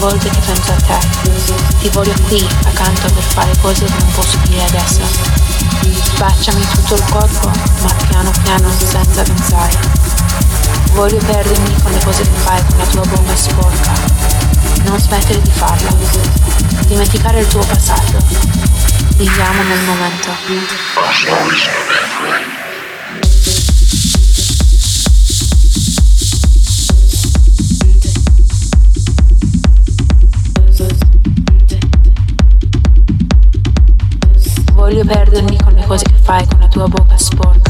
Volte che penso a te. Ti voglio qui, accanto per fare cose che non posso dire adesso. Baciami tutto il corpo, ma piano piano, senza pensare. Voglio perdermi con le cose che fai con la tua bocca sporca. Non smettere di farlo. Dimenticare il tuo passato. Viviamo nel momento. Perdermi con le cose che fai con la tua bocca sporca.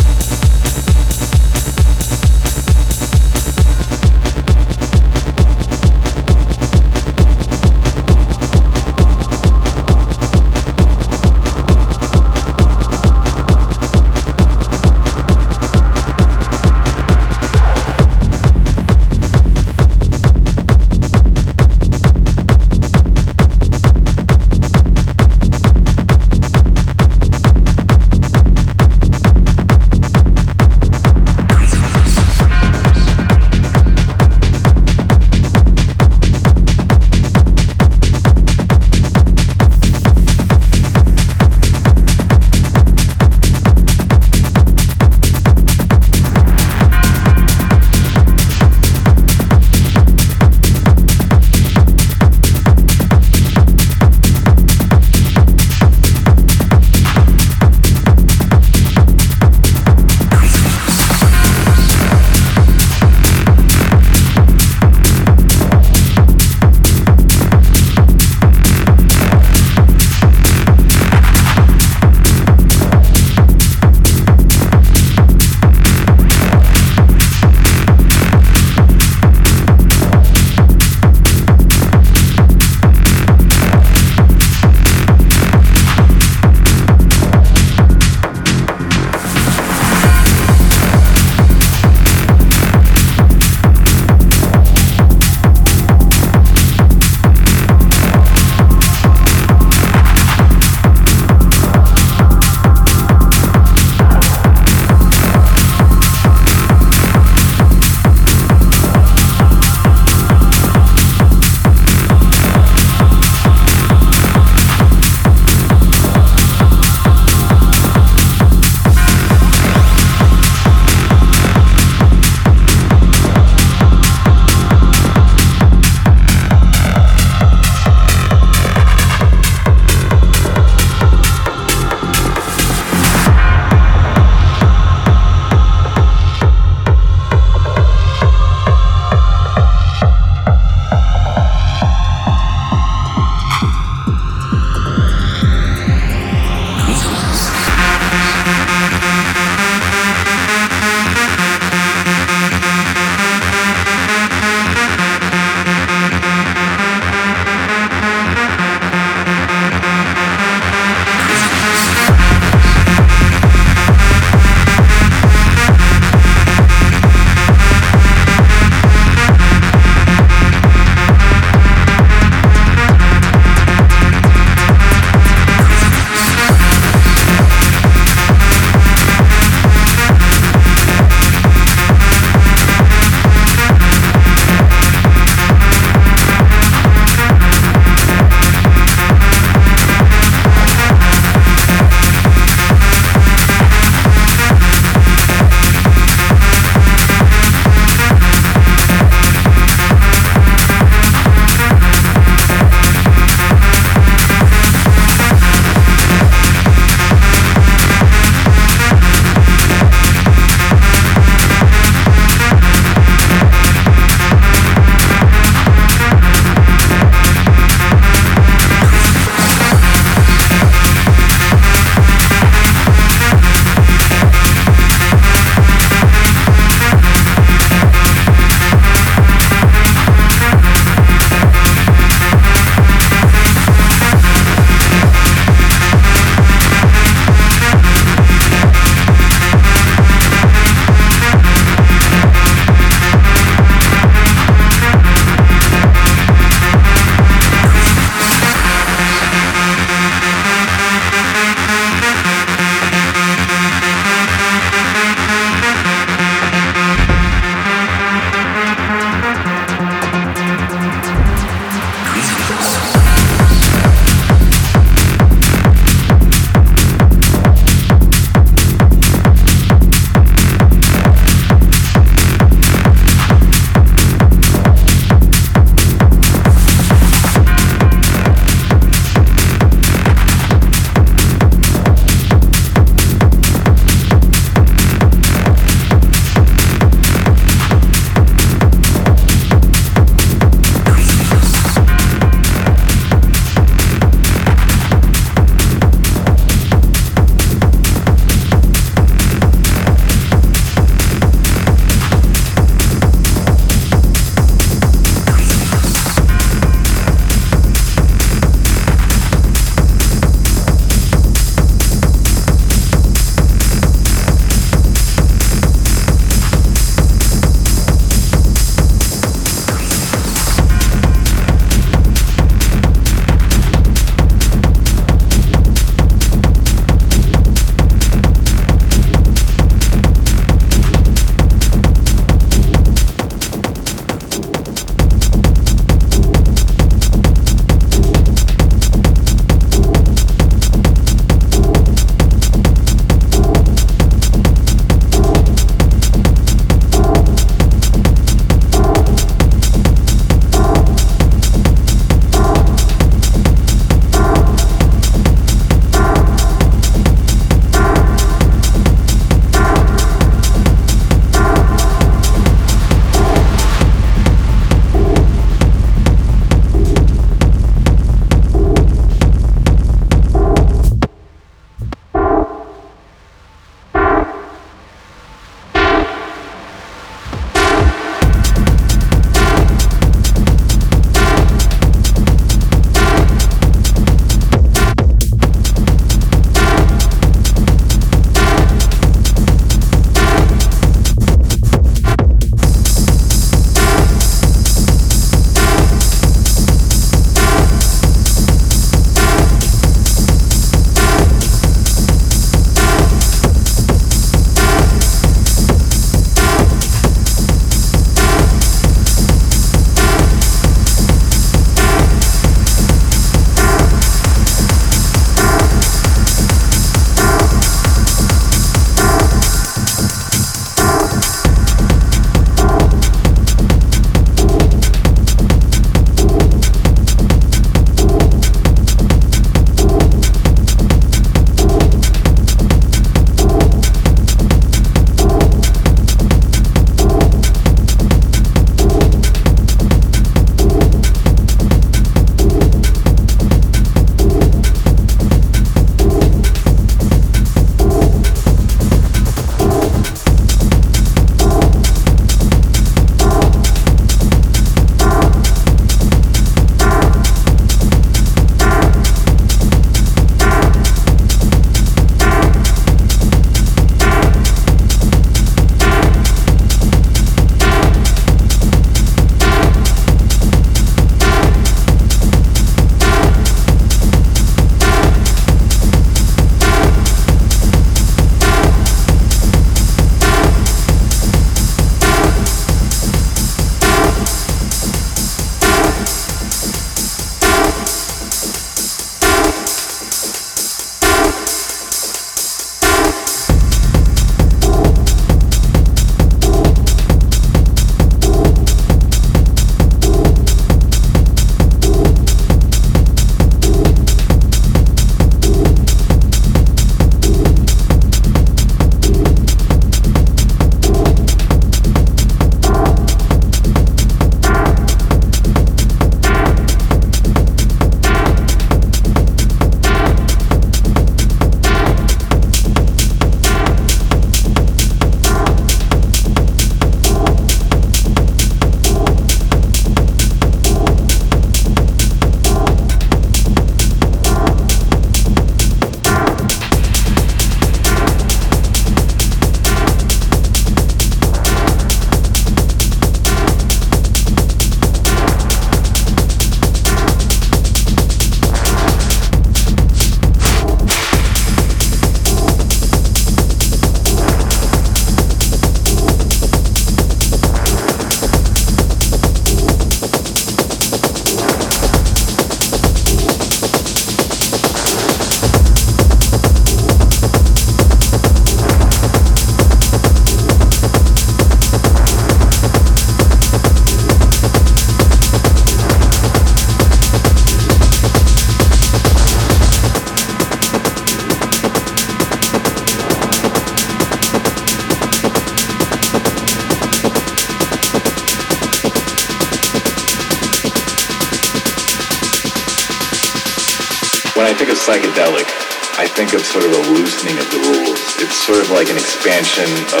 dimension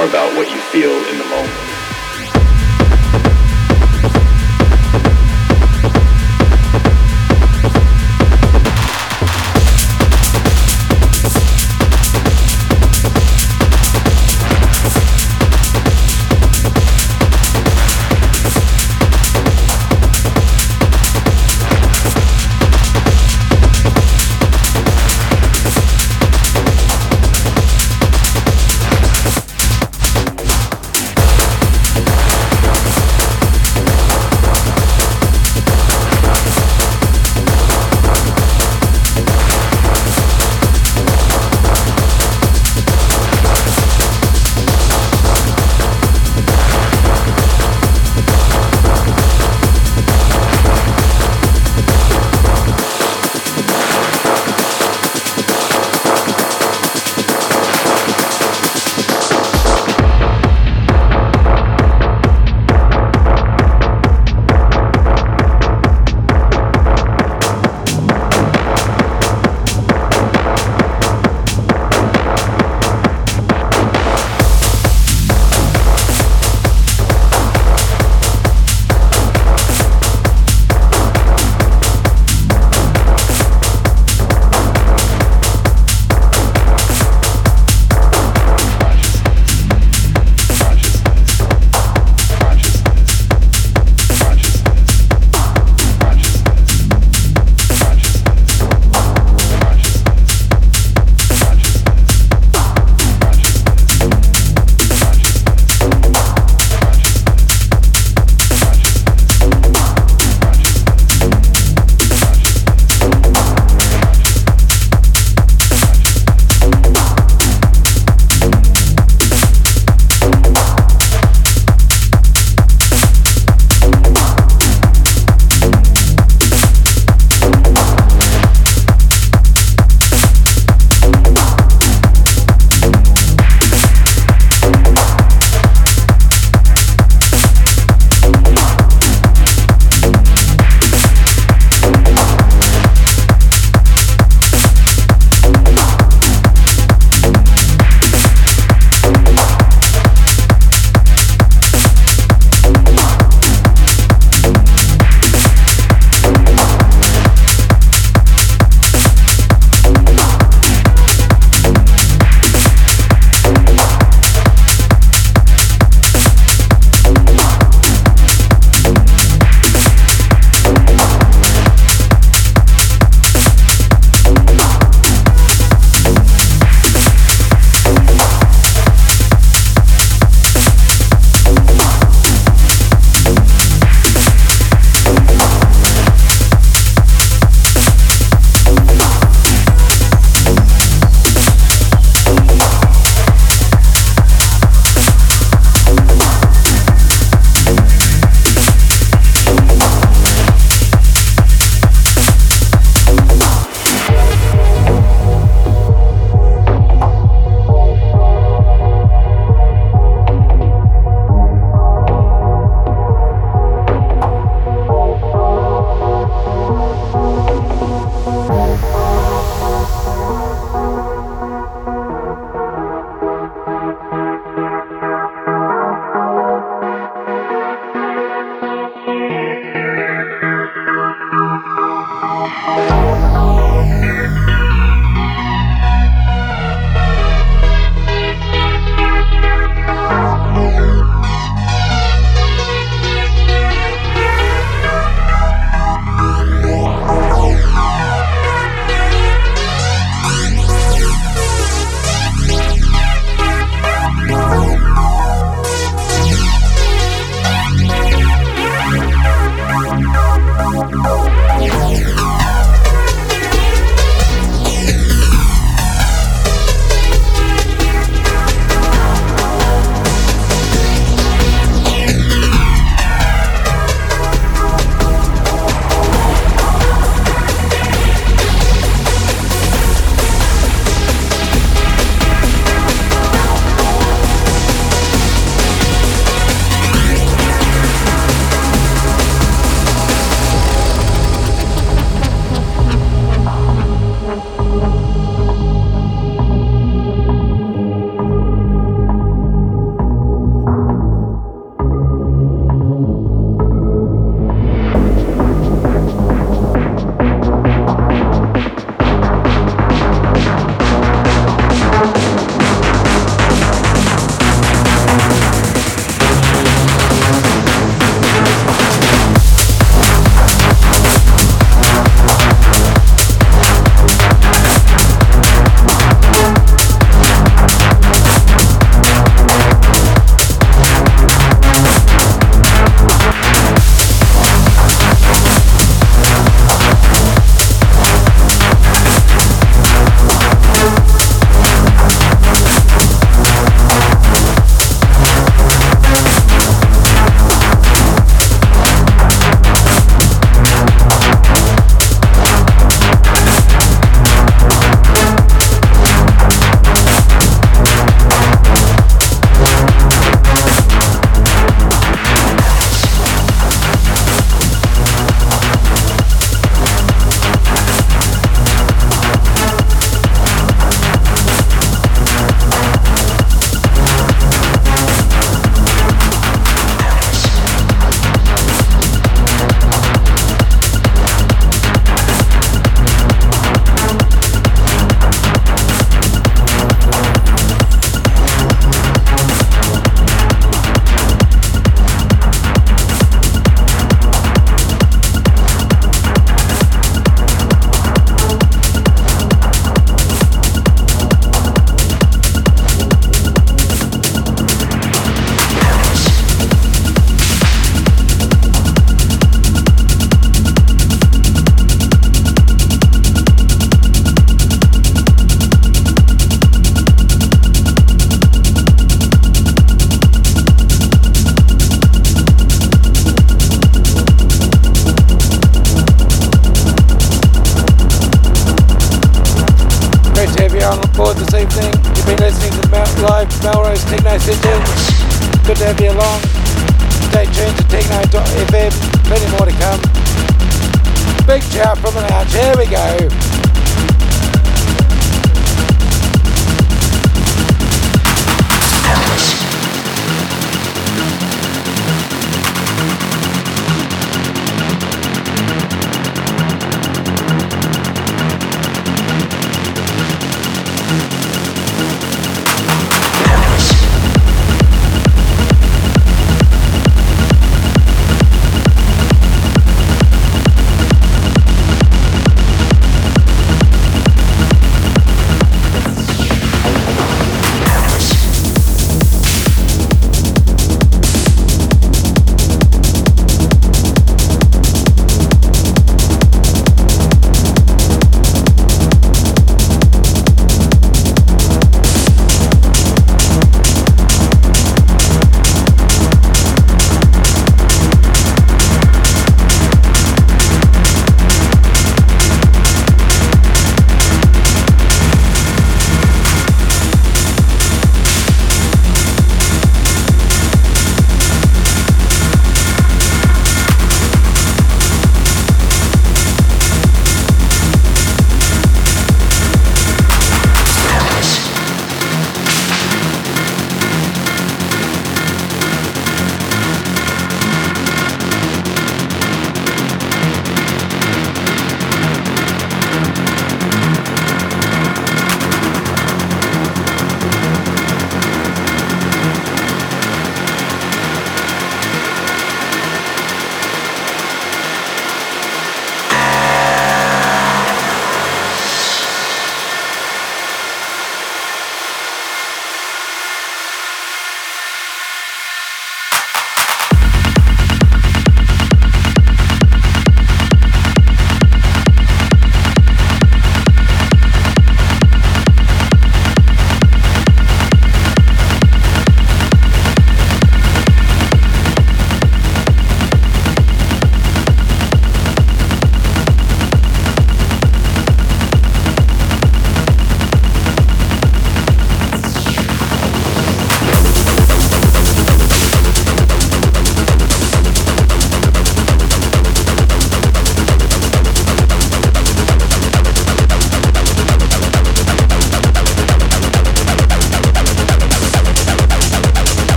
more about what you feel in the moment.